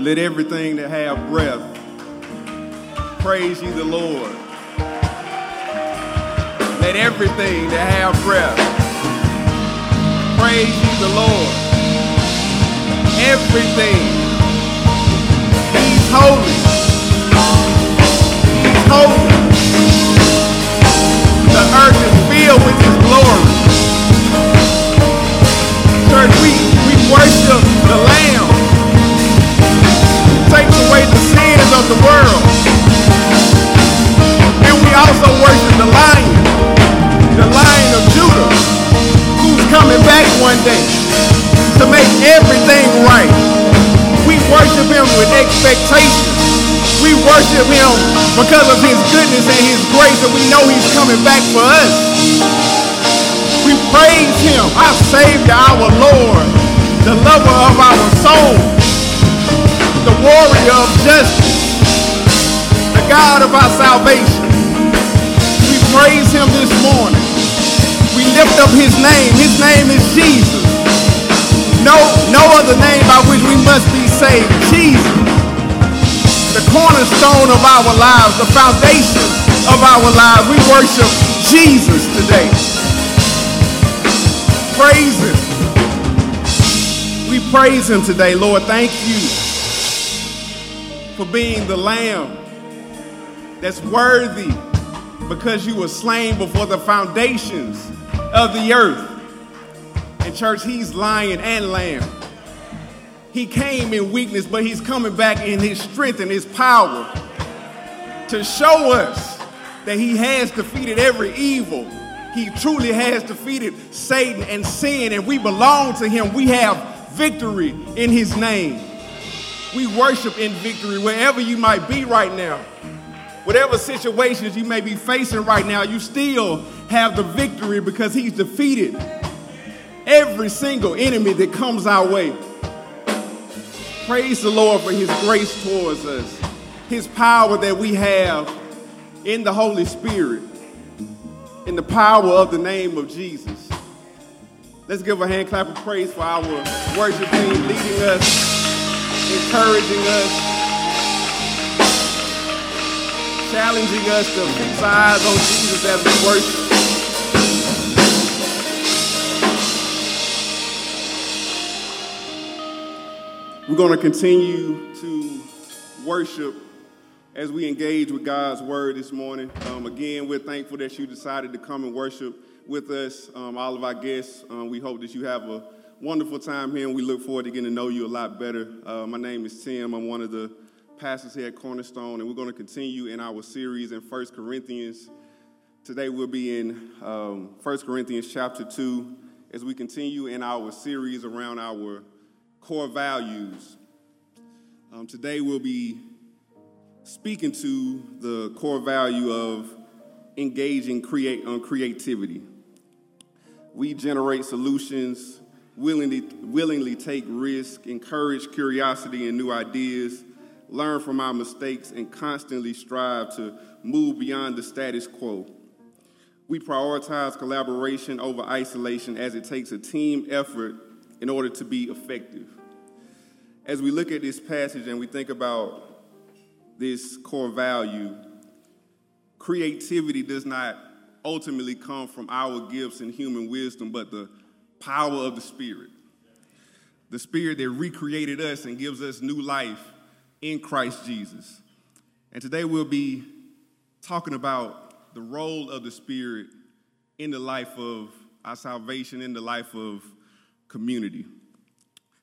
Let everything that have breath praise you, the Lord. Let everything that have breath praise you, the Lord. Everything. He's holy. He's holy. The earth is filled with his glory. Church, we, we worship the Lamb. Away the sins of the world. And we also worship the Lion, the Lion of Judah, who's coming back one day to make everything right. We worship him with expectation. We worship him because of his goodness and his grace, and we know he's coming back for us. We praise him, our Savior, our Lord, the lover of our soul, the warrior of justice, the God of our salvation. We praise him this morning. We lift up his name. His name is Jesus. No, no other name by which we must be saved. Jesus. The cornerstone of our lives, the foundation of our lives. We worship Jesus today. Praise him. We praise him today, Lord. Thank you for being the lamb that's worthy because you were slain before the foundations of the earth. And church, he's lion and lamb. He came in weakness, but he's coming back in his strength and his power to show us that he has defeated every evil. He truly has defeated Satan and sin, and we belong to him. We have victory in his name. We worship in victory wherever you might be right now. Whatever situations you may be facing right now, you still have the victory because he's defeated every single enemy that comes our way. Praise the Lord for his grace towards us, his power that we have in the Holy Spirit, in the power of the name of Jesus. Let's give a hand clap of praise for our worship team leading us, encouraging us, challenging us to fix our eyes on Jesus as we worship. We're going to continue to worship as we engage with God's word this morning. Um, again, we're thankful that you decided to come and worship with us, um, all of our guests. Um, we hope that you have a wonderful time here, and we look forward to getting to know you a lot better. Uh, my name is Tim. I'm one of the pastors here at Cornerstone, and we're going to continue in our series in 1 Corinthians. Today we'll be in um, 1 Corinthians chapter 2 as we continue in our series around our core values. Um, today we'll be speaking to the core value of engaging create on creativity. We generate solutions, willingly, willingly take risks, encourage curiosity and new ideas, learn from our mistakes, and constantly strive to move beyond the status quo. We prioritize collaboration over isolation as it takes a team effort in order to be effective. As we look at this passage and we think about this core value, creativity does not ultimately come from our gifts and human wisdom, but the power of the Spirit. The Spirit that recreated us and gives us new life in Christ Jesus. And today we'll be talking about the role of the Spirit in the life of our salvation, in the life of community.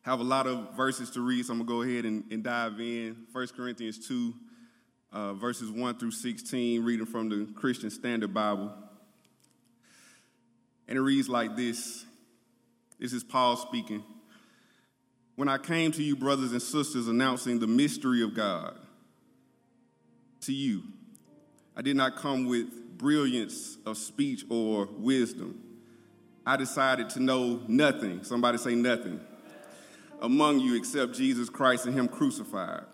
Have a lot of verses to read, so I'm gonna go ahead and, and dive in. 1 Corinthians 2, uh, verses 1 through 16, reading from the Christian Standard Bible. And it reads like this This is Paul speaking. When I came to you, brothers and sisters, announcing the mystery of God to you, I did not come with brilliance of speech or wisdom. I decided to know nothing. Somebody say nothing. Among you except Jesus Christ and Him crucified.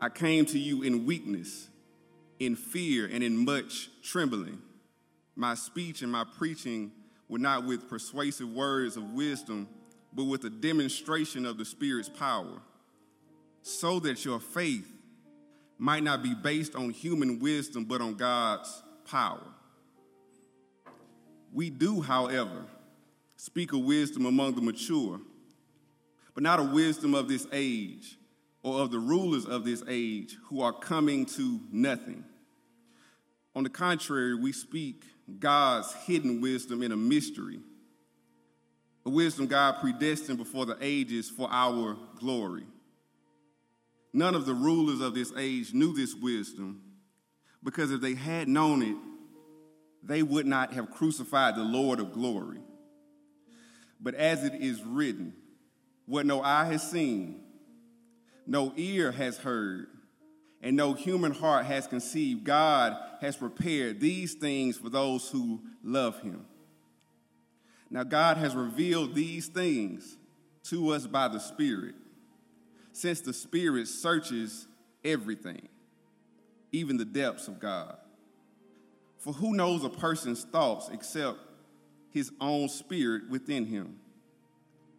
I came to you in weakness, in fear, and in much trembling. My speech and my preaching were not with persuasive words of wisdom, but with a demonstration of the Spirit's power, so that your faith might not be based on human wisdom, but on God's power. We do, however, speak of wisdom among the mature, but not a wisdom of this age or of the rulers of this age who are coming to nothing. On the contrary, we speak God's hidden wisdom in a mystery, a wisdom God predestined before the ages for our glory. None of the rulers of this age knew this wisdom because if they had known it, they would not have crucified the Lord of glory. But as it is written, what no eye has seen, no ear has heard, and no human heart has conceived, God has prepared these things for those who love him. Now, God has revealed these things to us by the Spirit, since the Spirit searches everything, even the depths of God. For who knows a person's thoughts except his own spirit within him?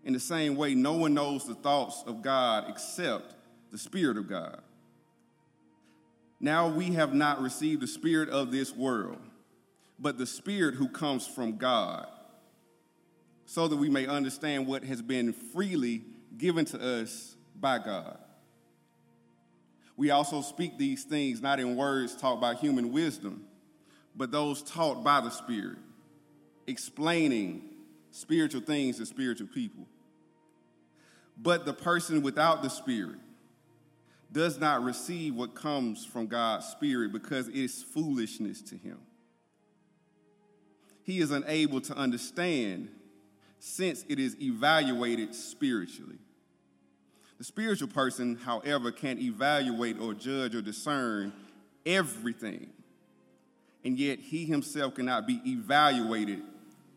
In the same way, no one knows the thoughts of God except the Spirit of God. Now we have not received the Spirit of this world, but the Spirit who comes from God, so that we may understand what has been freely given to us by God. We also speak these things not in words taught by human wisdom, but those taught by the Spirit, explaining spiritual things to spiritual people. But the person without the Spirit does not receive what comes from God's Spirit because it is foolishness to him. He is unable to understand since it is evaluated spiritually. The spiritual person, however, can evaluate or judge or discern everything, and yet he himself cannot be evaluated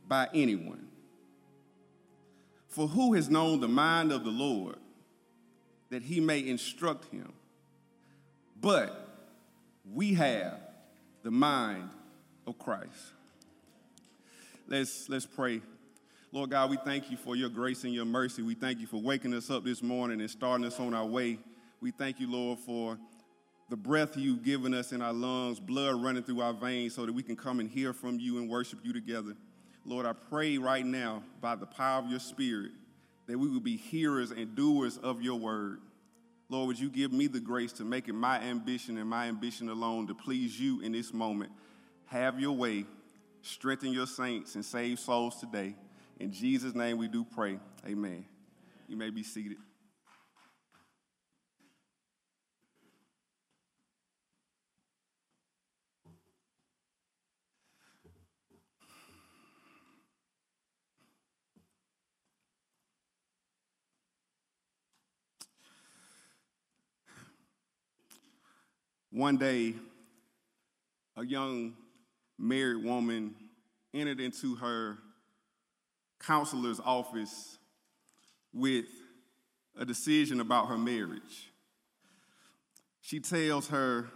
by anyone. For who has known the mind of the Lord that he may instruct him? But we have the mind of Christ. Let's, let's pray. Lord God, we thank you for your grace and your mercy. We thank you for waking us up this morning and starting us on our way. We thank you, Lord, for the breath you've given us in our lungs, blood running through our veins so that we can come and hear from you and worship you together. Lord, I pray right now by the power of your spirit that we would be hearers and doers of your word. Lord, would you give me the grace to make it my ambition and my ambition alone to please you in this moment? Have your way, strengthen your saints, and save souls today. In Jesus' name we do pray. Amen. You may be seated. One day, a young married woman entered into her counselor's office with a decision about her marriage. She tells her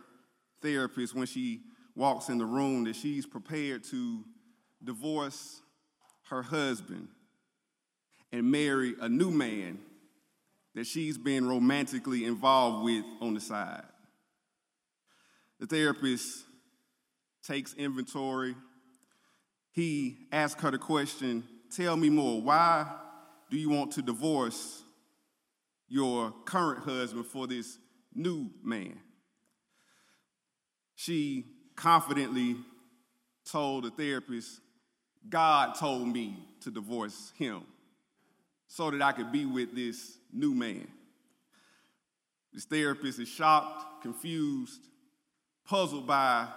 therapist when she walks in the room that she's prepared to divorce her husband and marry a new man that she's been romantically involved with on the side. The therapist takes inventory. He asks her the question Tell me more. Why do you want to divorce your current husband for this new man? She confidently told the therapist, God told me to divorce him so that I could be with this new man. This therapist is shocked, confused, puzzled by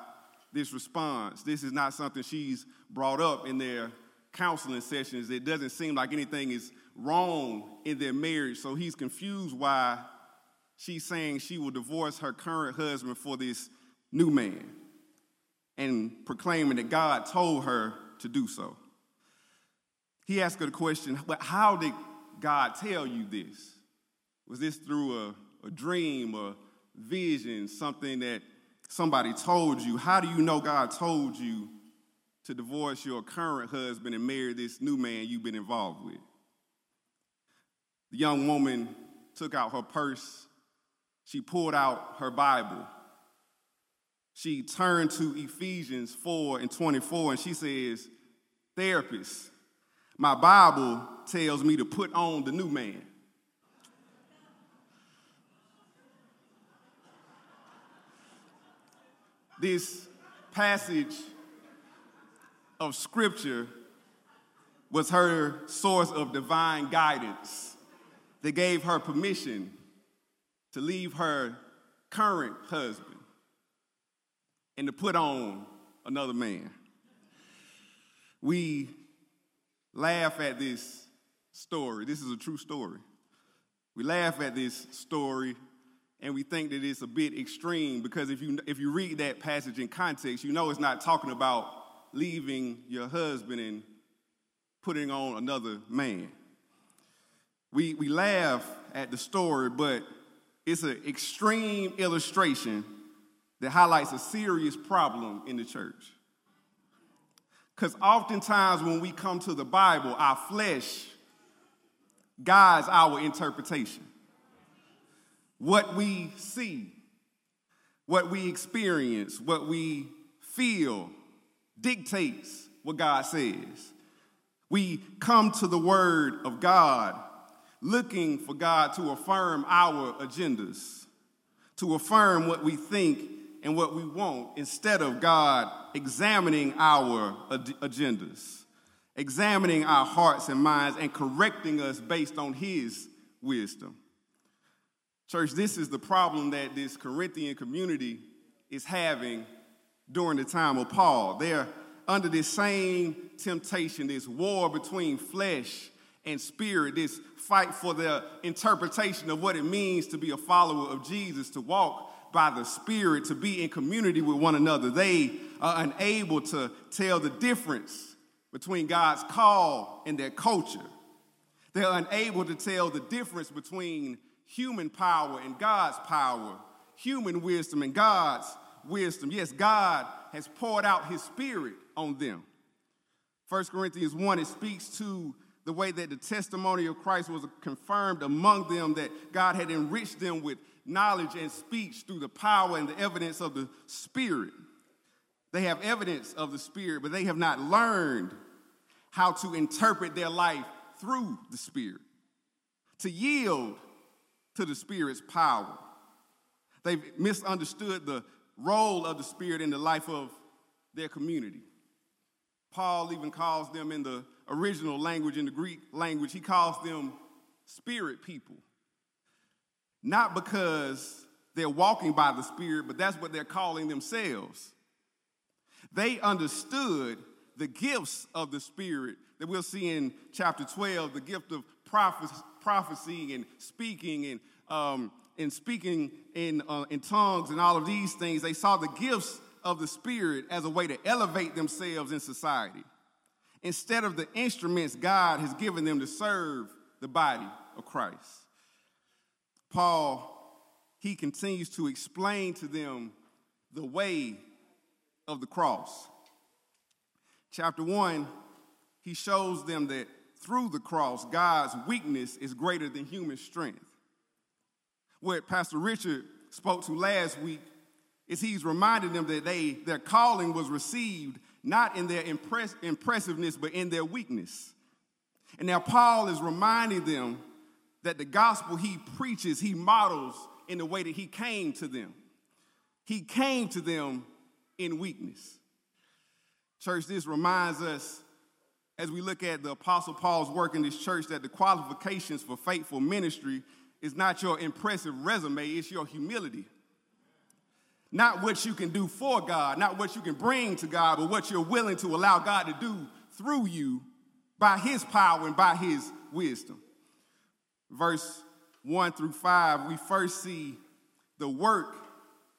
this response. This is not something she's brought up in their counseling sessions. It doesn't seem like anything is wrong in their marriage. So he's confused why she's saying she will divorce her current husband for this new man and proclaiming that God told her to do so. He asked her the question, but how did God tell you this? Was this through a, a dream, a vision, something that somebody told you, how do you know God told you to divorce your current husband and marry this new man you've been involved with? The young woman took out her purse she pulled out her Bible. She turned to Ephesians 4 and 24, and she says, Therapist, my Bible tells me to put on the new man. This passage of scripture was her source of divine guidance that gave her permission to leave her current husband and to put on another man. We laugh at this story. This is a true story. We laugh at this story and we think that it's a bit extreme because if you if you read that passage in context, you know it's not talking about leaving your husband and putting on another man. We we laugh at the story, but it's an extreme illustration that highlights a serious problem in the church. Because oftentimes when we come to the Bible, our flesh guides our interpretation what we see, what we experience, what we feel dictates what God says. We come to the Word of God looking for God to affirm our agendas, to affirm what we think and what we want, instead of God examining our agendas, examining our hearts and minds, and correcting us based on His wisdom. Church, this is the problem that this Corinthian community is having during the time of Paul. They're under this same temptation, this war between flesh and spirit, this fight for the interpretation of what it means to be a follower of Jesus, to walk by the Spirit, to be in community with one another. They are unable to tell the difference between God's call and their culture. They're unable to tell the difference between human power and God's power, human wisdom and God's wisdom. Yes, God has poured out his spirit on them. 1 Corinthians 1, it speaks to the way that the testimony of Christ was confirmed among them, that God had enriched them with knowledge and speech through the power and the evidence of the Spirit. They have evidence of the Spirit, but they have not learned how to interpret their life through the Spirit, to yield to the Spirit's power. They've misunderstood the role of the Spirit in the life of their community. Paul even calls them in the original language, in the Greek language, he calls them spirit people. Not because they're walking by the Spirit, but that's what they're calling themselves. They understood the gifts of the Spirit that we'll see in chapter 12 the gift of prophecy, prophecy and speaking and, um, and speaking in, uh, in tongues and all of these things, they saw the gifts of the Spirit as a way to elevate themselves in society instead of the instruments God has given them to serve the body of Christ. Paul, he continues to explain to them the way of the cross. Chapter 1, he shows them that through the cross, God's weakness is greater than human strength. What Pastor Richard spoke to last week is he's reminding them that they, their calling was received not in their impress, impressiveness, but in their weakness. And now Paul is reminding them that the gospel he preaches, he models in the way that he came to them. He came to them in weakness. Church, this reminds us as we look at the Apostle Paul's work in this church that the qualifications for faithful ministry is not your impressive resume, it's your humility. Not what you can do for God, not what you can bring to God, but what you're willing to allow God to do through you by His power and by His wisdom. Verse 1 through 5, we first see the work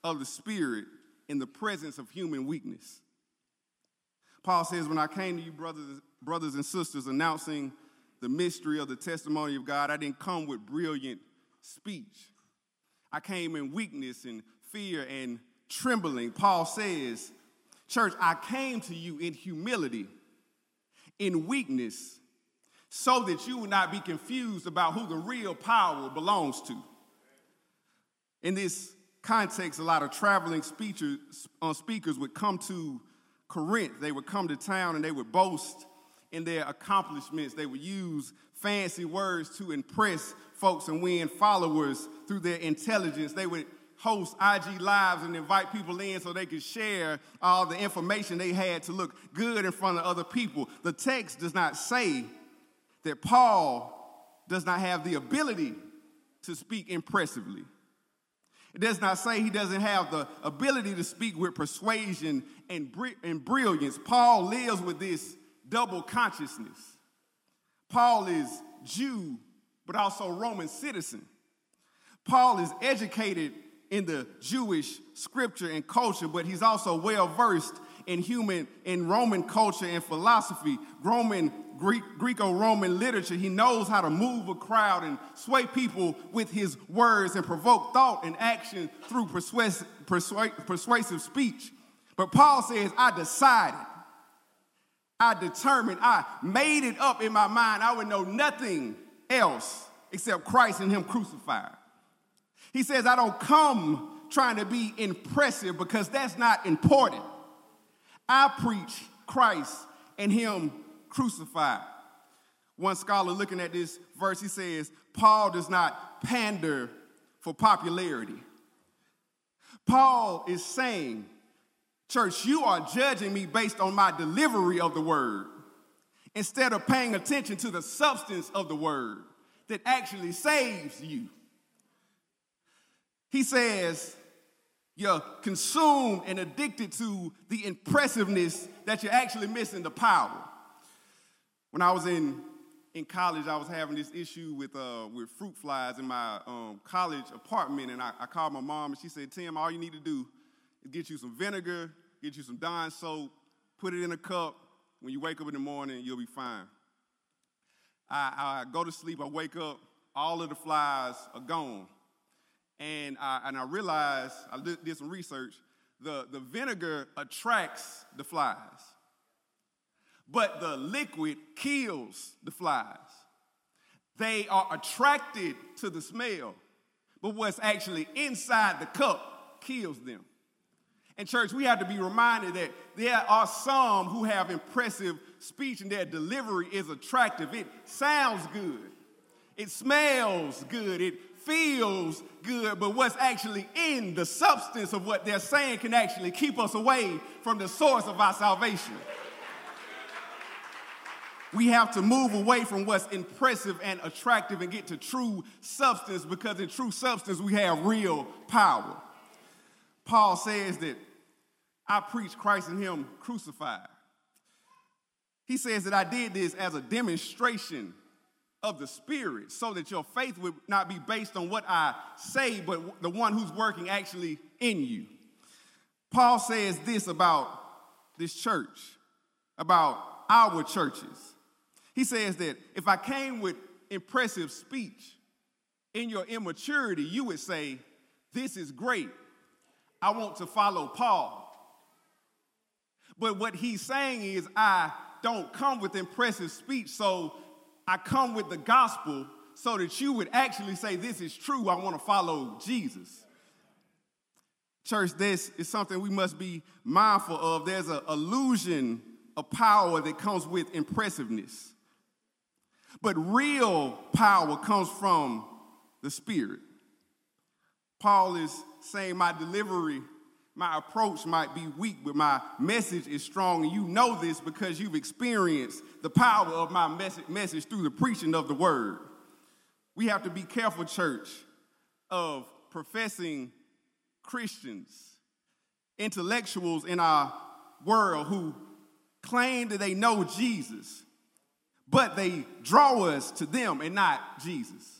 of the Spirit in the presence of human weakness. Paul says, When I came to you, brothers brothers and sisters, announcing the mystery of the testimony of God, I didn't come with brilliant speech. I came in weakness and fear and trembling. Paul says, Church, I came to you in humility, in weakness, so that you would not be confused about who the real power belongs to. In this context, a lot of traveling speakers, uh, speakers would come to Corinth. They would come to town and they would boast in their accomplishments. They would use fancy words to impress folks and win followers through their intelligence. They would host IG Lives and invite people in so they could share all the information they had to look good in front of other people. The text does not say that Paul does not have the ability to speak impressively. It does not say he doesn't have the ability to speak with persuasion and, and brilliance. Paul lives with this double consciousness. Paul is Jew, but also Roman citizen. Paul is educated in the Jewish scripture and culture, but he's also well versed in human in Roman culture and philosophy, Roman Greek, Greco-Roman literature. He knows how to move a crowd and sway people with his words and provoke thought and action through persuasive, persuasive speech. But Paul says, I decided, I determined, I made it up in my mind. I would know nothing else except Christ and Him crucified. He says, I don't come trying to be impressive because that's not important. I preach Christ and Him crucified. One scholar looking at this verse, he says, Paul does not pander for popularity. Paul is saying, Church, you are judging me based on my delivery of the word instead of paying attention to the substance of the word that actually saves you. He says, You're consumed and addicted to the impressiveness that you're actually missing the power. When I was in, in college, I was having this issue with, uh, with fruit flies in my um, college apartment, and I, I called my mom, and she said, Tim, all you need to do is get you some vinegar, get you some Dawn soap, put it in a cup. When you wake up in the morning, you'll be fine. I, I go to sleep, I wake up, all of the flies are gone. And I, and I realized, I did some research, the, the vinegar attracts the flies, but the liquid kills the flies. They are attracted to the smell, but what's actually inside the cup kills them. And, church, we have to be reminded that there are some who have impressive speech and their delivery is attractive. It sounds good, it smells good, it feels good, but what's actually in the substance of what they're saying can actually keep us away from the source of our salvation. We have to move away from what's impressive and attractive and get to true substance because in true substance we have real power. Paul says that I preach Christ and Him crucified. He says that I did this as a demonstration of the Spirit so that your faith would not be based on what I say, but the one who's working actually in you. Paul says this about this church, about our churches. He says that if I came with impressive speech in your immaturity, you would say, This is great. I want to follow Paul. But what he's saying is, I don't come with impressive speech, so I come with the gospel so that you would actually say, This is true. I want to follow Jesus. Church, this is something we must be mindful of. There's an illusion of power that comes with impressiveness. But real power comes from the Spirit. Paul is saying, My delivery my approach might be weak, but my message is strong. And you know this because you've experienced the power of my message, message through the preaching of the word. We have to be careful, church, of professing Christians, intellectuals in our world who claim that they know Jesus, but they draw us to them and not Jesus.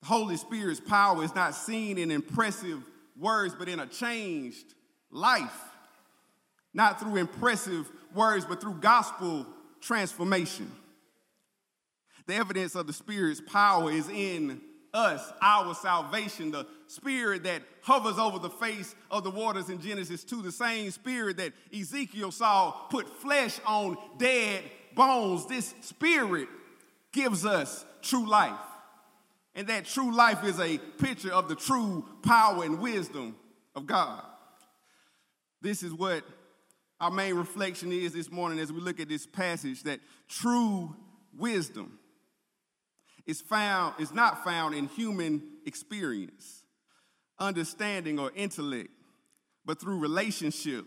The Holy Spirit's power is not seen in impressive words, but in a changed life. Not through impressive words, but through gospel transformation. The evidence of the Spirit's power is in us, our salvation, the spirit that hovers over the face of the waters in Genesis 2, the same spirit that Ezekiel saw put flesh on dead bones. This spirit gives us true life. And that true life is a picture of the true power and wisdom of God. This is what our main reflection is this morning as we look at this passage that true wisdom is found is not found in human experience, understanding or intellect, but through relationship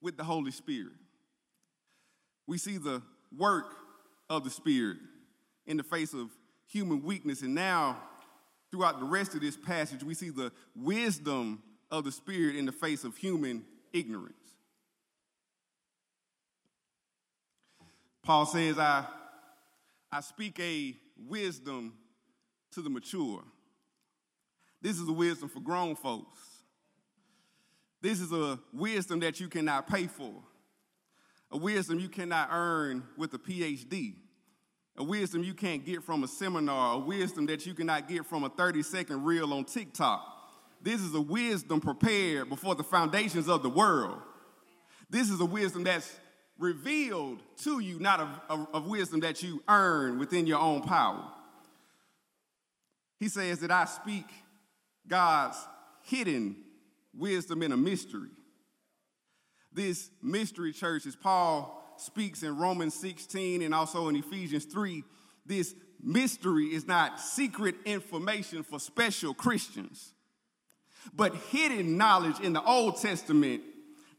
with the Holy Spirit. We see the work of the Spirit in the face of human weakness. And now, throughout the rest of this passage, we see the wisdom of the Spirit in the face of human ignorance. Paul says, I, I speak a wisdom to the mature. This is a wisdom for grown folks. This is a wisdom that you cannot pay for, a wisdom you cannot earn with a PhD, a wisdom you can't get from a seminar, a wisdom that you cannot get from a 30 second reel on TikTok. This is a wisdom prepared before the foundations of the world. This is a wisdom that's revealed to you, not of, wisdom that you earn within your own power. He says that I speak God's hidden wisdom in a mystery. This mystery church, is Paul speaks in Romans 16 and also in Ephesians 3, this mystery is not secret information for special Christians, but hidden knowledge in the Old Testament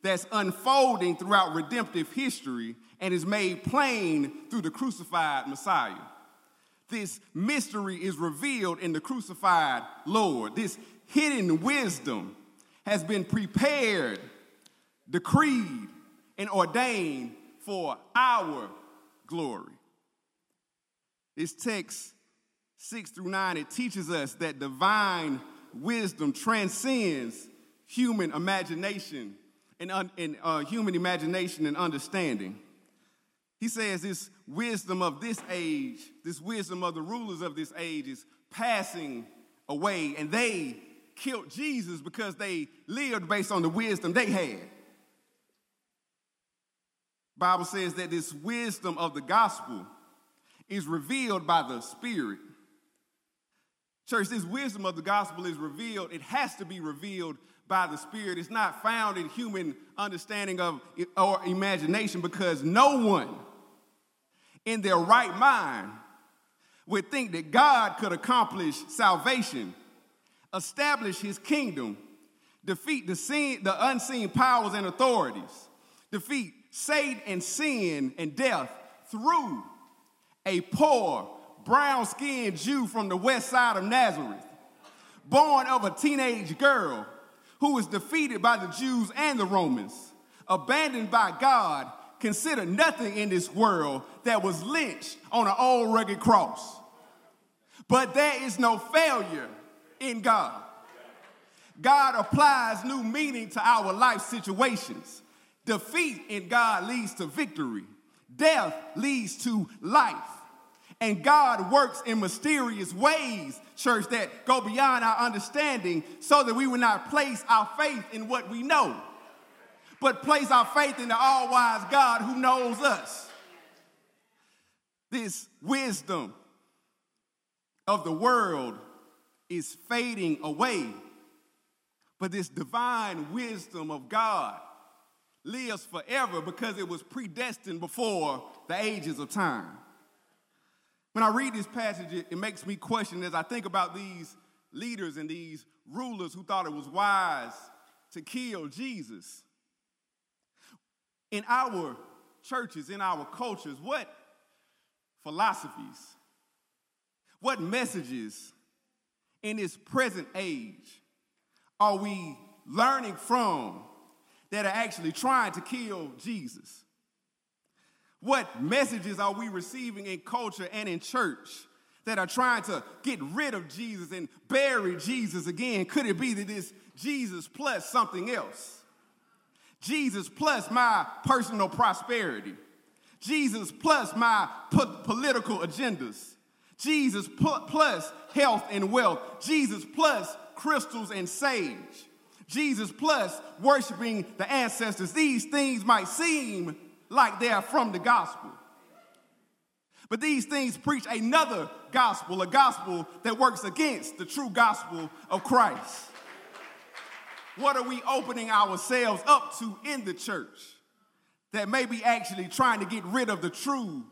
that's unfolding throughout redemptive history and is made plain through the crucified Messiah. This mystery is revealed in the crucified Lord. This hidden wisdom has been prepared, decreed, and ordained for our glory. This text, 6 through 9, it teaches us that divine wisdom transcends human imagination and, and uh, human imagination and understanding. He says this wisdom of this age, this wisdom of the rulers of this age is passing away, and they killed Jesus because they lived based on the wisdom they had. Bible says that this wisdom of the gospel is revealed by the Spirit. Church, this wisdom of the gospel is revealed. It has to be revealed by the Spirit. It's not found in human understanding of or imagination because no one in their right mind would think that God could accomplish salvation establish his kingdom, defeat the, seen, the unseen powers and authorities, defeat Satan and sin and death through a poor, brown skinned Jew from the west side of Nazareth, born of a teenage girl who was defeated by the Jews and the Romans, abandoned by God, considered nothing in this world that was lynched on an old rugged cross. But there is no failure in God. God applies new meaning to our life situations. Defeat in God leads to victory, death leads to life. And God works in mysterious ways, church, that go beyond our understanding so that we will not place our faith in what we know, but place our faith in the all wise God who knows us. This wisdom of the world is fading away. But this divine wisdom of God lives forever because it was predestined before the ages of time. When I read this passage, it, it makes me question as I think about these leaders and these rulers who thought it was wise to kill Jesus. In our churches, in our cultures, what philosophies, what messages in this present age are we learning from that are actually trying to kill Jesus? What messages are we receiving in culture and in church that are trying to get rid of Jesus and bury Jesus again? Could it be that it's Jesus plus something else? Jesus plus my personal prosperity. Jesus plus my po- political agendas. Jesus plus health and wealth. Jesus plus crystals and sage. Jesus plus worshiping the ancestors. These things might seem like they are from the gospel. But these things preach another gospel, a gospel that works against the true gospel of Christ? What are we opening ourselves up to in the church that may be actually trying to get rid of the true,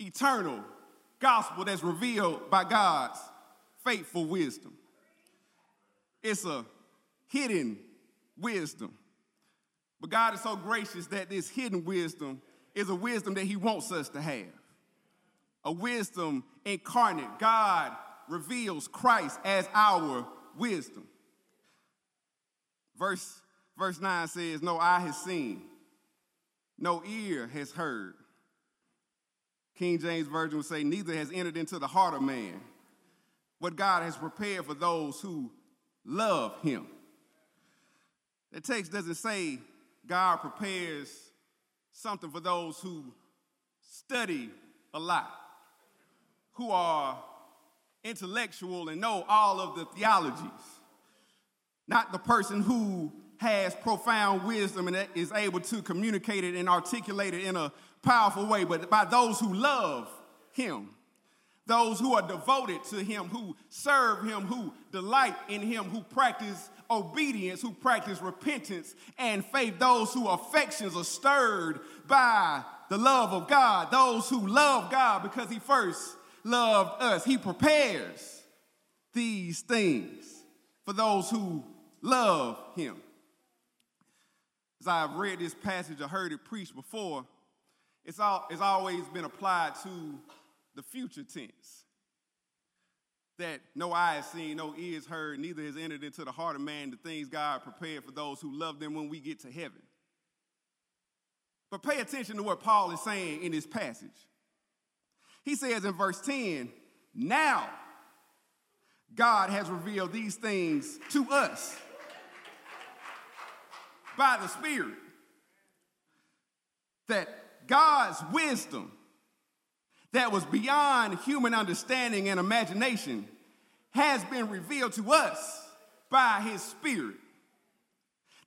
eternal gospel that's revealed by God's faithful wisdom? It's a hidden wisdom. But God is so gracious that this hidden wisdom is a wisdom that He wants us to have. A wisdom incarnate. God reveals Christ as our wisdom. Verse, verse 9 says, No eye has seen, no ear has heard. King James Version would say, Neither has entered into the heart of man what God has prepared for those who love him. The text doesn't say God prepares something for those who study a lot, who are intellectual and know all of the theologies, not the person who has profound wisdom and is able to communicate it and articulate it in a powerful way, but by those who love him those who are devoted to him, who serve him, who delight in him, who practice obedience, who practice repentance and faith, those whose affections are stirred by the love of God, those who love God because he first loved us. He prepares these things for those who love him. As I've read this passage, I heard it preached before, it's, all, it's always been applied to the future tense. That no eye has seen, no ears heard, neither has entered into the heart of man the things God prepared for those who love them when we get to heaven. But pay attention to what Paul is saying in this passage. He says in verse 10, now God has revealed these things to us by the Spirit. That God's wisdom that was beyond human understanding and imagination has been revealed to us by his spirit.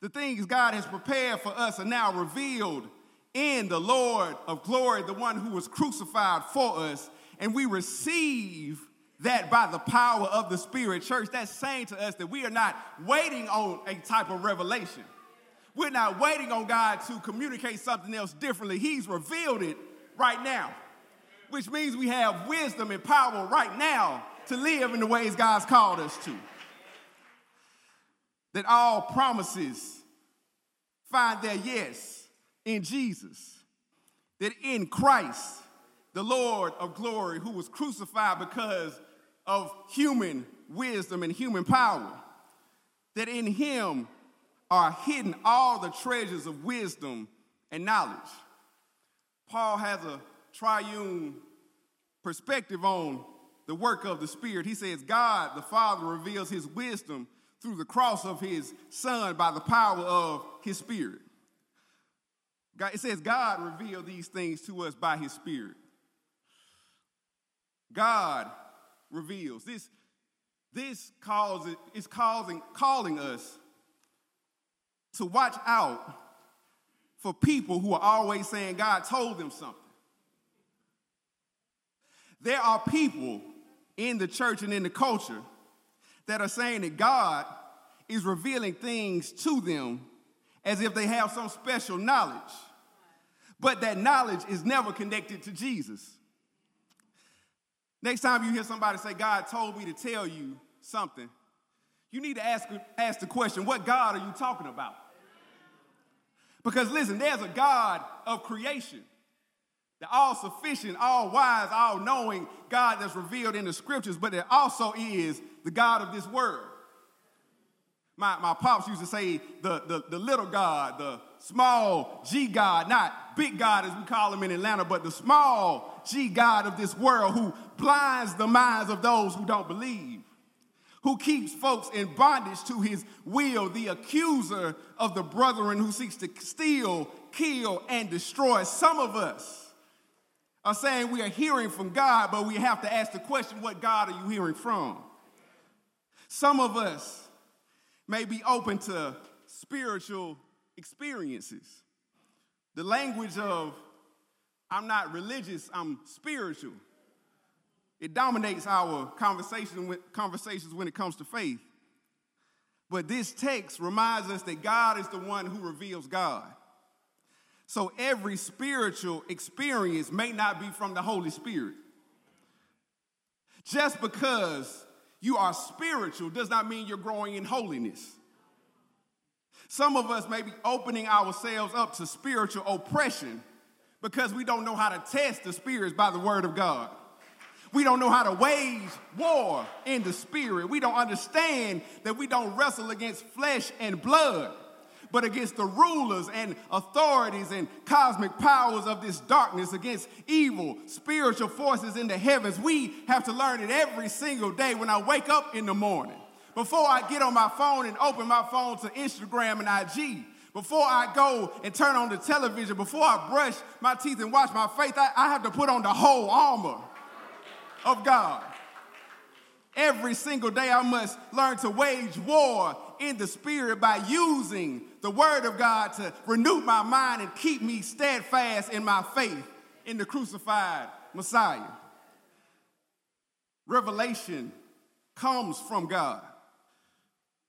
The things God has prepared for us are now revealed in the Lord of glory, the one who was crucified for us, and we receive that by the power of the Spirit. Church, that's saying to us that we are not waiting on a type of revelation. We're not waiting on God to communicate something else differently. He's revealed it right now which means we have wisdom and power right now to live in the ways God's called us to. That all promises find their yes in Jesus. That in Christ, the Lord of glory, who was crucified because of human wisdom and human power, that in him are hidden all the treasures of wisdom and knowledge. Paul has a triune perspective on the work of the Spirit. He says, God the Father reveals his wisdom through the cross of his Son by the power of his Spirit. God, it says, God revealed these things to us by his Spirit. God reveals. This, this causes, is causing, calling us to watch out for people who are always saying God told them something. There are people in the church and in the culture that are saying that God is revealing things to them as if they have some special knowledge, but that knowledge is never connected to Jesus. Next time you hear somebody say, God told me to tell you something, you need to ask, ask the question, what God are you talking about? Because listen, there's a God of creation the all sufficient, all wise, all knowing God that's revealed in the scriptures, but it also is the God of this world. My, my pops used to say the, the, the little God, the small G God, not big God as we call him in Atlanta, but the small G God of this world who blinds the minds of those who don't believe, who keeps folks in bondage to his will, the accuser of the brethren who seeks to steal, kill, and destroy. Some of us are saying we are hearing from God, but we have to ask the question what God are you hearing from? Some of us may be open to spiritual experiences. The language of, I'm not religious, I'm spiritual, It dominates our conversation conversations when it comes to faith. But this text reminds us that God is the one who reveals God. So every spiritual experience may not be from the Holy Spirit. Just because you are spiritual does not mean you're growing in holiness. Some of us may be opening ourselves up to spiritual oppression because we don't know how to test the spirits by the word of God. We don't know how to wage war in the spirit. We don't understand that we don't wrestle against flesh and blood, but against the rulers and authorities and cosmic powers of this darkness, against evil spiritual forces in the heavens. We have to learn it every single day when I wake up in the morning. Before I get on my phone and open my phone to Instagram and IG, before I go and turn on the television, before I brush my teeth and wash my face, I, I have to put on the whole armor of God. Every single day, I must learn to wage war in the spirit by using the word of God to renew my mind and keep me steadfast in my faith in the crucified Messiah. Revelation comes from God.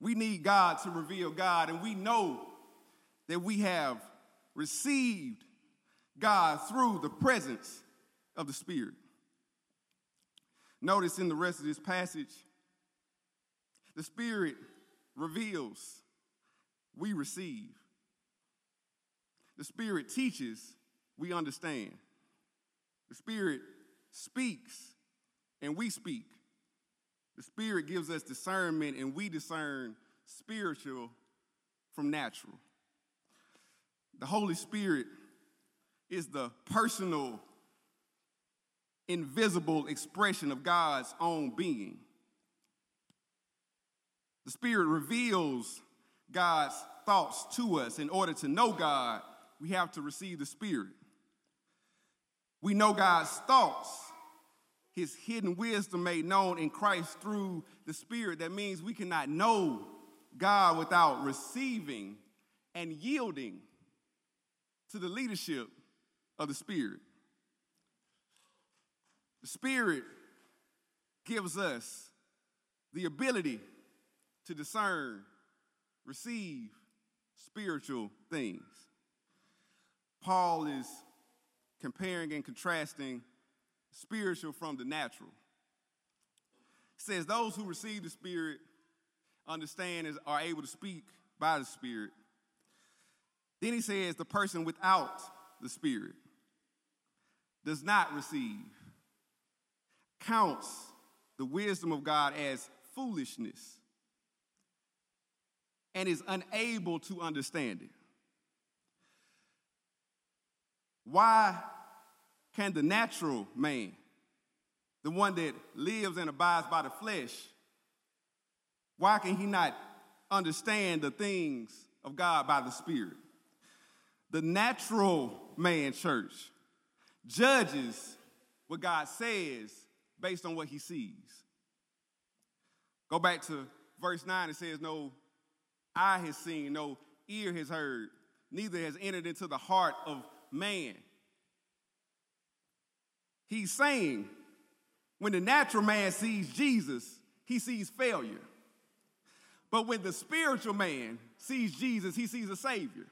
We need God to reveal God, and we know that we have received God through the presence of the Spirit. Notice in the rest of this passage, the Spirit reveals, we receive. The Spirit teaches, we understand. The Spirit speaks, and we speak. The Spirit gives us discernment, and we discern spiritual from natural. The Holy Spirit is the personal invisible expression of God's own being. The Spirit reveals God's thoughts to us. In order to know God, we have to receive the Spirit. We know God's thoughts, His hidden wisdom made known in Christ through the Spirit. That means we cannot know God without receiving and yielding to the leadership of the Spirit. The Spirit gives us the ability to discern, receive spiritual things. Paul is comparing and contrasting spiritual from the natural. He says those who receive the Spirit understand and are able to speak by the Spirit. Then he says the person without the Spirit does not receive counts the wisdom of God as foolishness and is unable to understand it. Why can the natural man, the one that lives and abides by the flesh, why can he not understand the things of God by the Spirit? The natural man, church, judges what God says based on what he sees. Go back to verse 9, it says, No eye has seen, no ear has heard, neither has entered into the heart of man. He's saying, when the natural man sees Jesus, he sees failure. But when the spiritual man sees Jesus, he sees a Savior.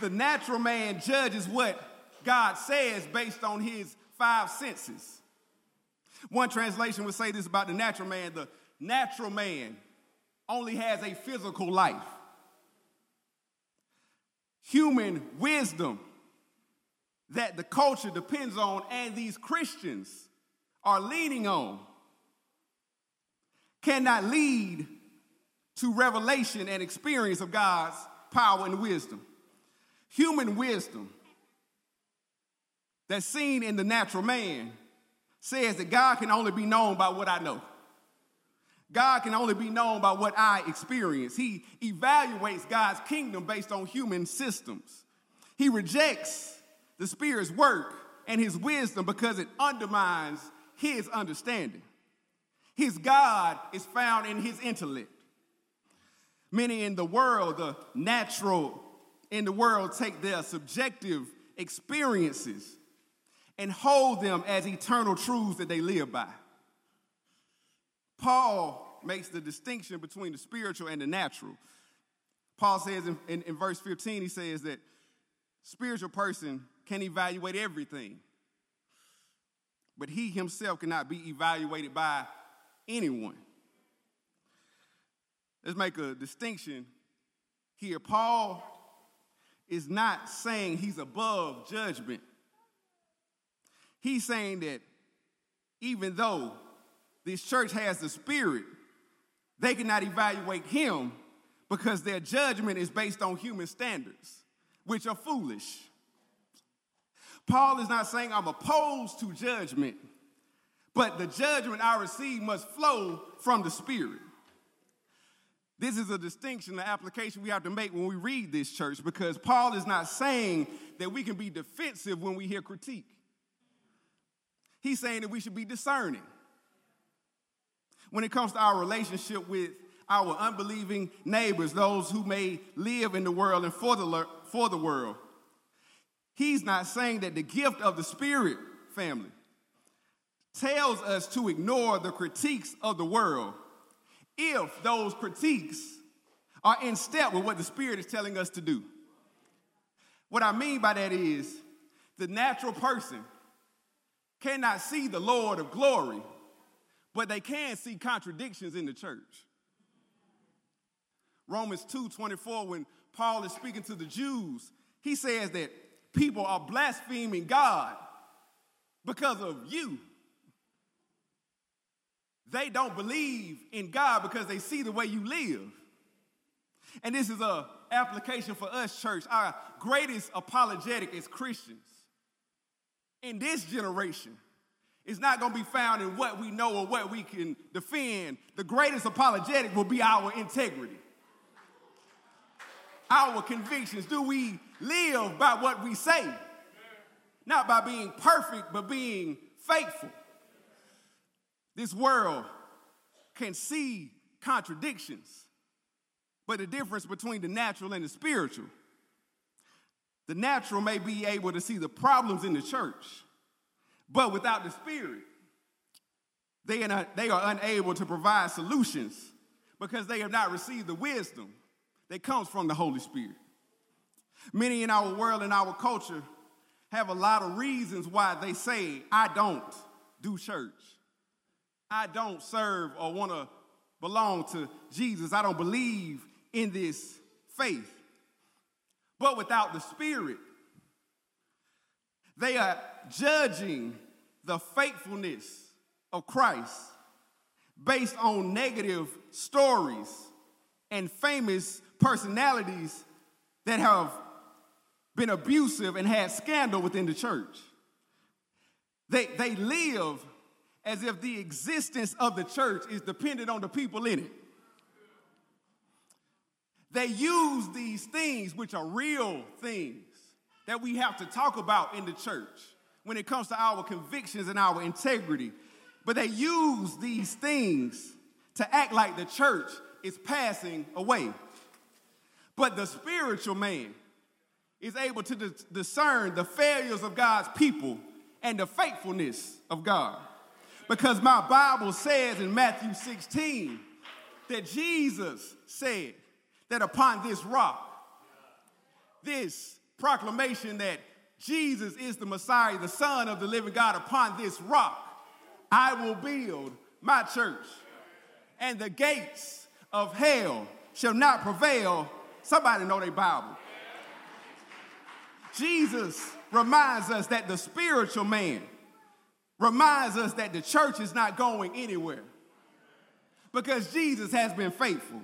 The natural man judges what God says based on his five senses. One translation would say this about the natural man the natural man only has a physical life. Human wisdom that the culture depends on and these Christians are leaning on cannot lead to revelation and experience of God's power and wisdom. Human wisdom that's seen in the natural man says that God can only be known by what I know. God can only be known by what I experience. He evaluates God's kingdom based on human systems. He rejects the Spirit's work and his wisdom because it undermines his understanding. His God is found in his intellect. Many in the world, the natural in the world, take their subjective experiences and hold them as eternal truths that they live by. Paul makes the distinction between the spiritual and the natural. Paul says in, in, in verse 15, he says that spiritual person can evaluate everything, but he himself cannot be evaluated by anyone. Let's make a distinction here. Paul is not saying he's above judgment. He's saying that even though this church has the spirit, they cannot evaluate him because their judgment is based on human standards, which are foolish. Paul is not saying I'm opposed to judgment, but the judgment I receive must flow from the Spirit. This is a distinction, the application we have to make when we read this church, because Paul is not saying that we can be defensive when we hear critique. He's saying that we should be discerning. When it comes to our relationship with our unbelieving neighbors, those who may live in the world and for the, for the world, he's not saying that the gift of the Spirit, family, tells us to ignore the critiques of the world if those critiques are in step with what the Spirit is telling us to do. What I mean by that is the natural person cannot see the Lord of glory, but they can see contradictions in the church. Romans 2 24, when Paul is speaking to the Jews, he says that people are blaspheming God because of you. They don't believe in God because they see the way you live. And this is a application for us, church. Our greatest apologetic as Christians in this generation is not going to be found in what we know or what we can defend. The greatest apologetic will be our integrity, our convictions. Do we live by what we say? Not by being perfect, but being faithful. This world can see contradictions, but the difference between the natural and the spiritual. The natural may be able to see the problems in the church, but without the spirit, they are, they are unable to provide solutions because they have not received the wisdom that comes from the Holy Spirit. Many in our world and our culture have a lot of reasons why they say, I don't do church. I don't serve or want to belong to Jesus. I don't believe in this faith. But without the Spirit, they are judging the faithfulness of Christ based on negative stories and famous personalities that have been abusive and had scandal within the church. They, they live as if the existence of the church is dependent on the people in it. They use these things, which are real things, that we have to talk about in the church when it comes to our convictions and our integrity. But they use these things to act like the church is passing away. But the spiritual man is able to discern the failures of God's people and the faithfulness of God. Because my Bible says in Matthew 16 that Jesus said that upon this rock, this proclamation that Jesus is the Messiah, the Son of the living God, upon this rock, I will build my church, and the gates of hell shall not prevail. Somebody know their Bible. Jesus reminds us that the spiritual man reminds us that the church is not going anywhere because Jesus has been faithful.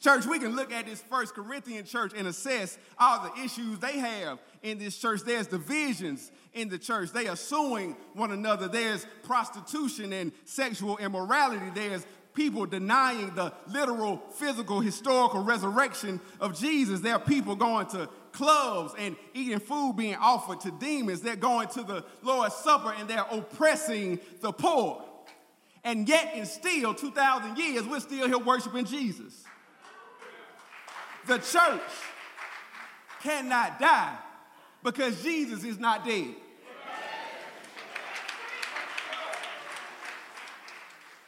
Church, we can look at this First Corinthian church and assess all the issues they have in this church. There's divisions in the church. They are suing one another. There's prostitution and sexual immorality. There's people denying the literal, physical, historical resurrection of Jesus. There are people going to clubs and eating food being offered to demons. They're going to the Lord's Supper and they're oppressing the poor. And yet, in still 2,000 years, we're still here worshiping Jesus. The church cannot die because Jesus is not dead.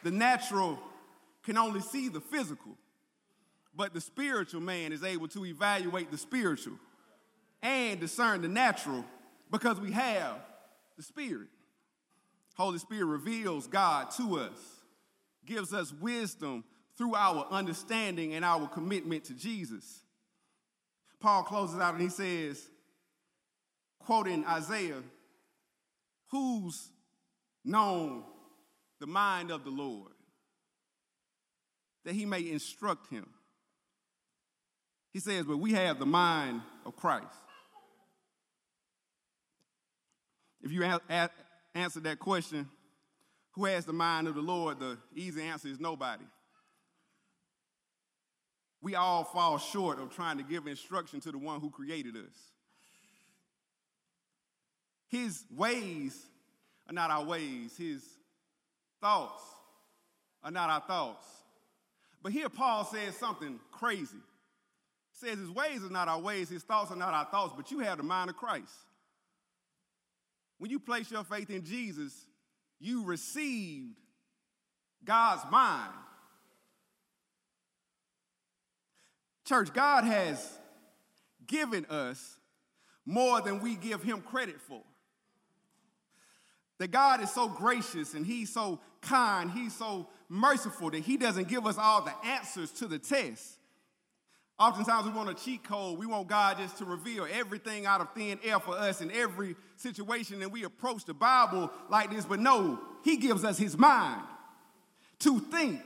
The natural can only see the physical, but the spiritual man is able to evaluate the spiritual and discern the natural because we have the Spirit. Holy Spirit reveals God to us, gives us wisdom through our understanding and our commitment to Jesus. Paul closes out and he says, quoting Isaiah, Who's known the mind of the Lord? That he may instruct him. He says, But we have the mind of Christ. If you a- a- answer that question, who has the mind of the Lord? The easy answer is nobody. We all fall short of trying to give instruction to the one who created us. His ways are not our ways, his thoughts are not our thoughts. But here Paul says something crazy. He says his ways are not our ways, his thoughts are not our thoughts, but you have the mind of Christ. When you place your faith in Jesus, you received God's mind. Church, God has given us more than we give him credit for. That God is so gracious and he's so kind, he's so merciful that he doesn't give us all the answers to the test. Oftentimes we want a cheat code. We want God just to reveal everything out of thin air for us in every situation. And we approach the Bible like this, but no, He gives us His mind to think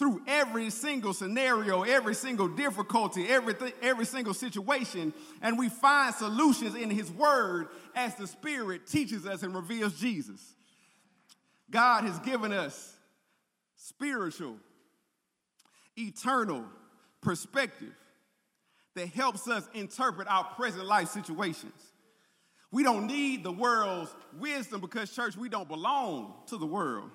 through every single scenario, every single difficulty, everything, every single situation, and we find solutions in His Word as the Spirit teaches us and reveals Jesus. God has given us spiritual, eternal perspective that helps us interpret our present life situations. We don't need the world's wisdom because, church, we don't belong to the world.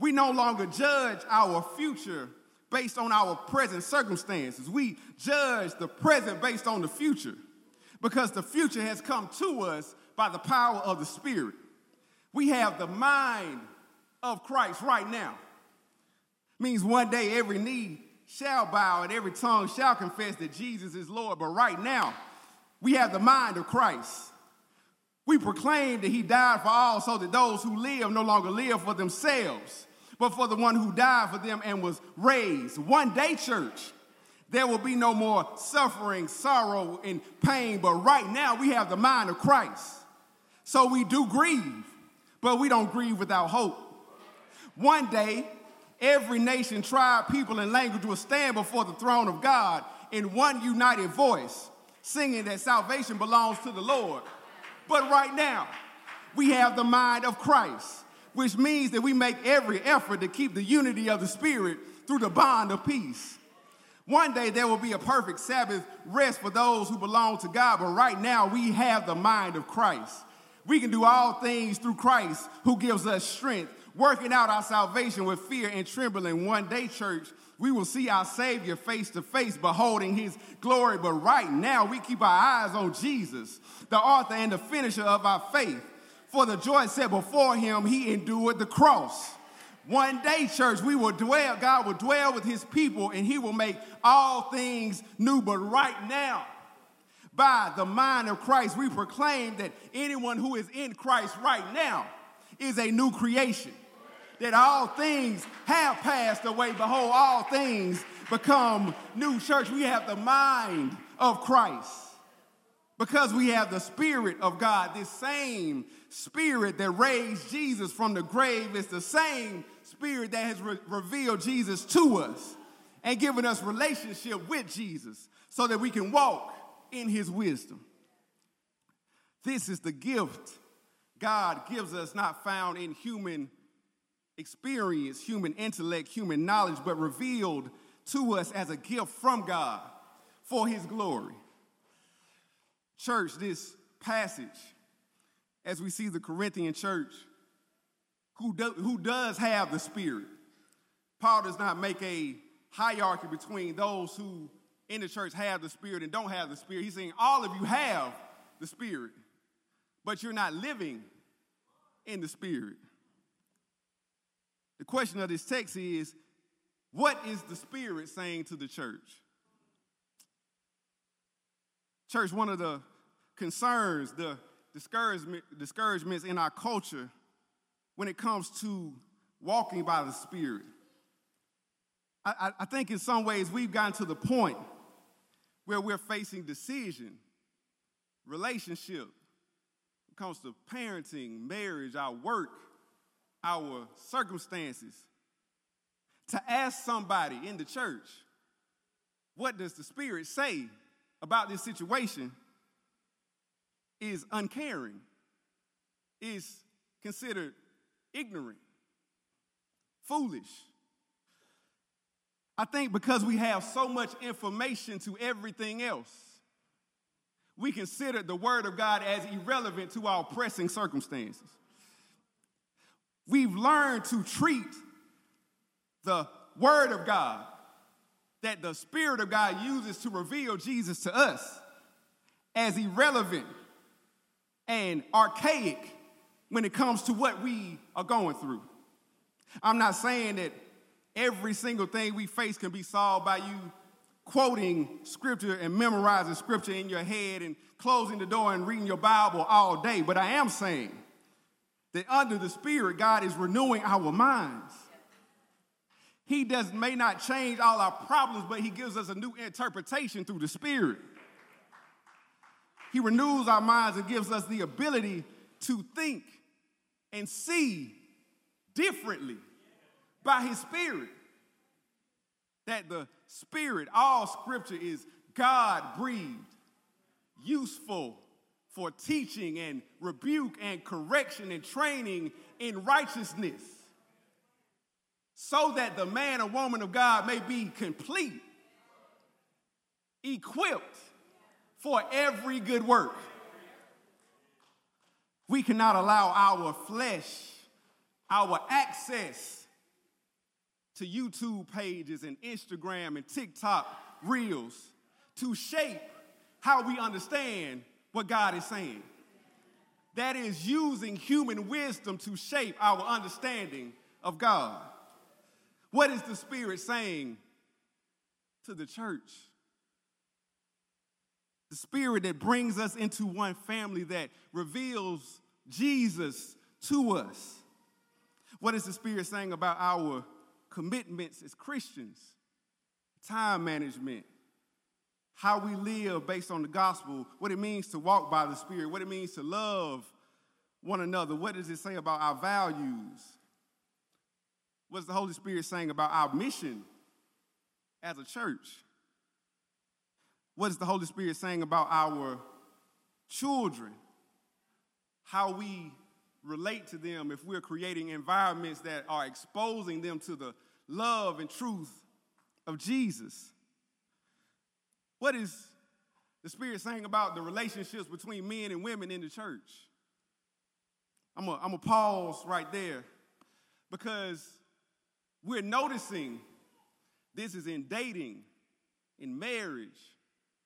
We no longer judge our future based on our present circumstances. We judge the present based on the future because the future has come to us by the power of the Spirit. We have the mind of Christ right now. Means one day every knee shall bow and every tongue shall confess that Jesus is Lord. But right now, we have the mind of Christ. We proclaim that he died for all so that those who live no longer live for themselves, but for the one who died for them and was raised. One day, church, there will be no more suffering, sorrow, and pain. But right now, we have the mind of Christ. So we do grieve, but we don't grieve without hope. One day, every nation, tribe, people, and language will stand before the throne of God in one united voice, singing that salvation belongs to the Lord. But right now, we have the mind of Christ, which means that we make every effort to keep the unity of the Spirit through the bond of peace. One day there will be a perfect Sabbath rest for those who belong to God, but right now we have the mind of Christ. We can do all things through Christ who gives us strength working out our salvation with fear and trembling. One day, church, we will see our Savior face to face, beholding his glory. But right now, we keep our eyes on Jesus, the author and the finisher of our faith. For the joy set before him, he endured the cross. One day, church, we will dwell, God will dwell with his people, and he will make all things new. But right now, by the mind of Christ, we proclaim that anyone who is in Christ right now is a new creation that all things have passed away. Behold, all things become new. Church, we have the mind of Christ because we have the Spirit of God. This same Spirit that raised Jesus from the grave is the same Spirit that has re- revealed Jesus to us and given us relationship with Jesus so that we can walk in his wisdom. This is the gift God gives us, not found in human experience, human intellect, human knowledge, but revealed to us as a gift from God for his glory. Church, this passage, as we see the Corinthian church, who, do, who does have the Spirit, Paul does not make a hierarchy between those who in the church have the Spirit and don't have the Spirit. He's saying all of you have the Spirit, but you're not living in the Spirit. The question of this text is what is the Spirit saying to the church? Church, one of the concerns, the discouragement, discouragements in our culture when it comes to walking by the Spirit. I, I, think in some ways we've gotten to the point where we're facing decision, relationship, it comes to parenting, marriage, our work, our circumstances, to ask somebody in the church, what does the Spirit say about this situation, is uncaring, is considered ignorant, foolish. I think because we have so much information to everything else, we consider the Word of God as irrelevant to our pressing circumstances. We've learned to treat the Word of God that the Spirit of God uses to reveal Jesus to us as irrelevant and archaic when it comes to what we are going through. I'm not saying that every single thing we face can be solved by you quoting scripture and memorizing scripture in your head and closing the door and reading your Bible all day, but I am saying that under the Spirit, God is renewing our minds. He does may not change all our problems, but he gives us a new interpretation through the Spirit. He renews our minds and gives us the ability to think and see differently by his Spirit. That the Spirit, all scripture is God breathed, useful for teaching and rebuke and correction and training in righteousness so that the man or woman of God may be complete, equipped for every good work. We cannot allow our flesh, our access to YouTube pages and Instagram and TikTok reels to shape how we understand what God is saying. That is using human wisdom to shape our understanding of God. What is the Spirit saying to the church? The Spirit that brings us into one family that reveals Jesus to us. What is the Spirit saying about our commitments as Christians? Time management, how we live based on the gospel, what it means to walk by the Spirit, what it means to love one another, what does it say about our values? What's the Holy Spirit saying about our mission as a church? What is the Holy Spirit saying about our children? How we relate to them if we're creating environments that are exposing them to the love and truth of Jesus? What is the Spirit saying about the relationships between men and women in the church? I'm going to pause right there because we're noticing this is in dating, in marriage,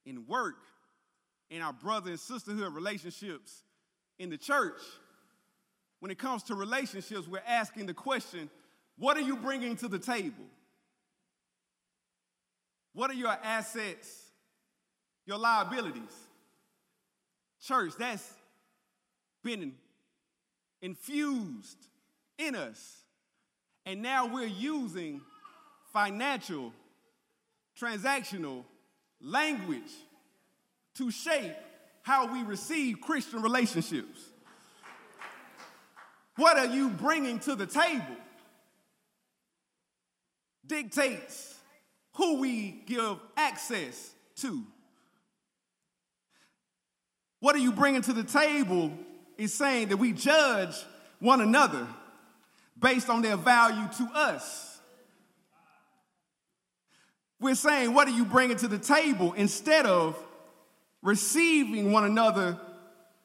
in work, in our brother and sisterhood relationships in the church. When it comes to relationships, we're asking the question what are you bringing to the table? What are your assets, your liabilities? Church, that's been infused in us and now we're using financial, transactional language to shape how we receive Christian relationships. What are you bringing to the table dictates who we give access to. What are you bringing to the table is saying that we judge one another based on their value to us. We're saying, what are you bringing to the table instead of receiving one another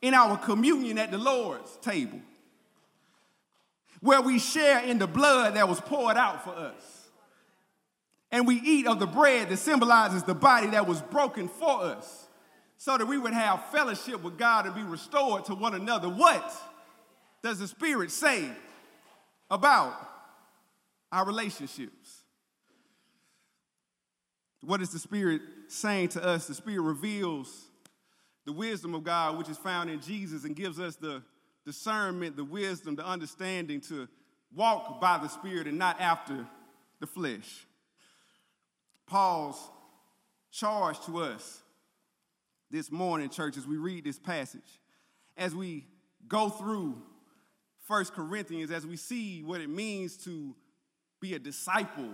in our communion at the Lord's table, where we share in the blood that was poured out for us. And we eat of the bread that symbolizes the body that was broken for us, so that we would have fellowship with God and be restored to one another. What does the Spirit say about our relationships. What is the Spirit saying to us? The Spirit reveals the wisdom of God, which is found in Jesus, and gives us the discernment, the wisdom, the understanding to walk by the Spirit and not after the flesh. Paul's charge to us this morning, church, as we read this passage, as we go through First Corinthians, as we see what it means to be a disciple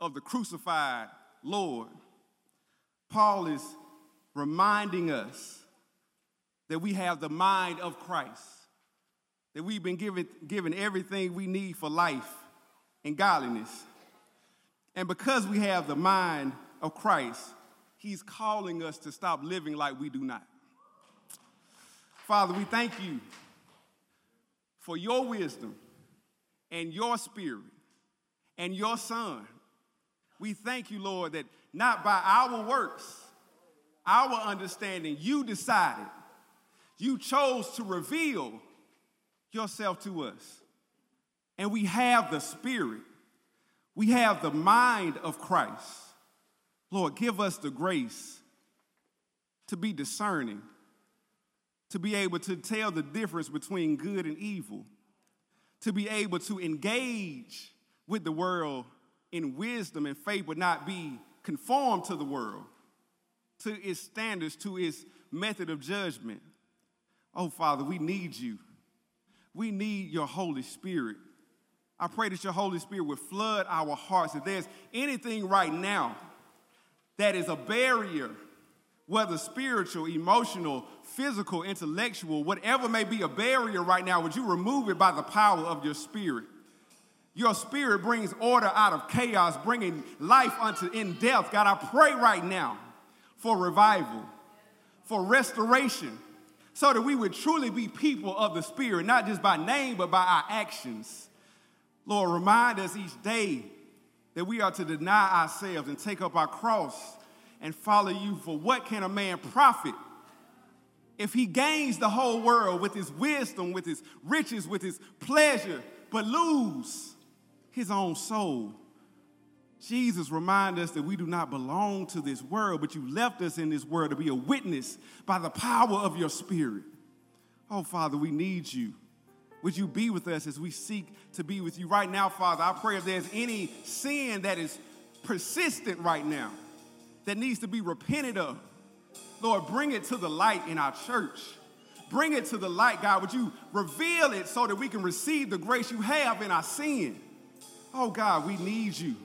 of the crucified Lord, Paul is reminding us that we have the mind of Christ, that we've been given, given everything we need for life and godliness. And because we have the mind of Christ, He's calling us to stop living like we do not. Father, we thank you for your wisdom and your spirit and your son. We thank you, Lord, that not by our works, our understanding, you decided, you chose to reveal yourself to us. And we have the spirit, we have the mind of Christ. Lord, give us the grace to be discerning, to be able to tell the difference between good and evil, to be able to engage with the world in wisdom and faith, would not be conformed to the world, to its standards, to its method of judgment. Oh, Father, we need you. We need your Holy Spirit. I pray that your Holy Spirit would flood our hearts. If there's anything right now that is a barrier, whether spiritual, emotional, physical, intellectual, whatever may be a barrier right now, would you remove it by the power of your spirit? Your spirit brings order out of chaos, bringing life unto in death. God, I pray right now for revival, for restoration, so that we would truly be people of the spirit, not just by name, but by our actions. Lord, remind us each day that we are to deny ourselves and take up our cross and follow you. For what can a man profit if he gains the whole world with his wisdom, with his riches, with his pleasure, but lose his own soul? Jesus remind us that we do not belong to this world, but you left us in this world to be a witness by the power of your spirit. Oh, Father, we need you. Would you be with us as we seek to be with you right now, Father? I pray if there's any sin that is persistent right now, that needs to be repented of, Lord, bring it to the light in our church. Bring it to the light, God. Would you reveal it so that we can receive the grace you have in our sin? Oh, God, we need you.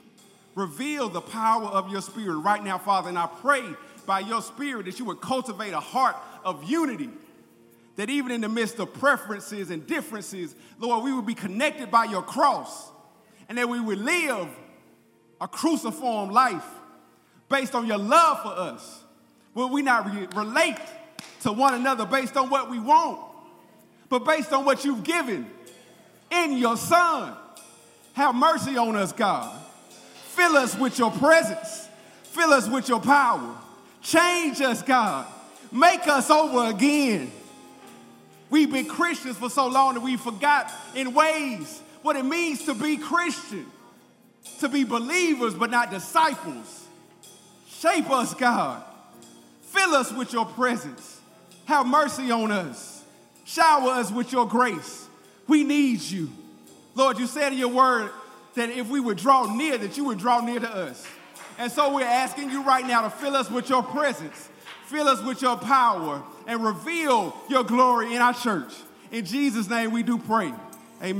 Reveal the power of your spirit right now, Father. And I pray by your spirit that you would cultivate a heart of unity that even in the midst of preferences and differences, Lord, we would be connected by your cross and that we would live a cruciform life based on your love for us. Will we not re- relate to one another based on what we want, but based on what you've given in your Son? Have mercy on us, God. Fill us with your presence, fill us with your power. Change us, God. Make us over again. We've been Christians for so long that we forgot in ways what it means to be Christian, to be believers but not disciples. Shape us, God. Fill us with your presence. Have mercy on us. Shower us with your grace. We need you. Lord, you said in your word that if we would draw near, that you would draw near to us. And so we're asking you right now to fill us with your presence Fill us with your power and reveal your glory in our church. In Jesus' name we do pray. Amen.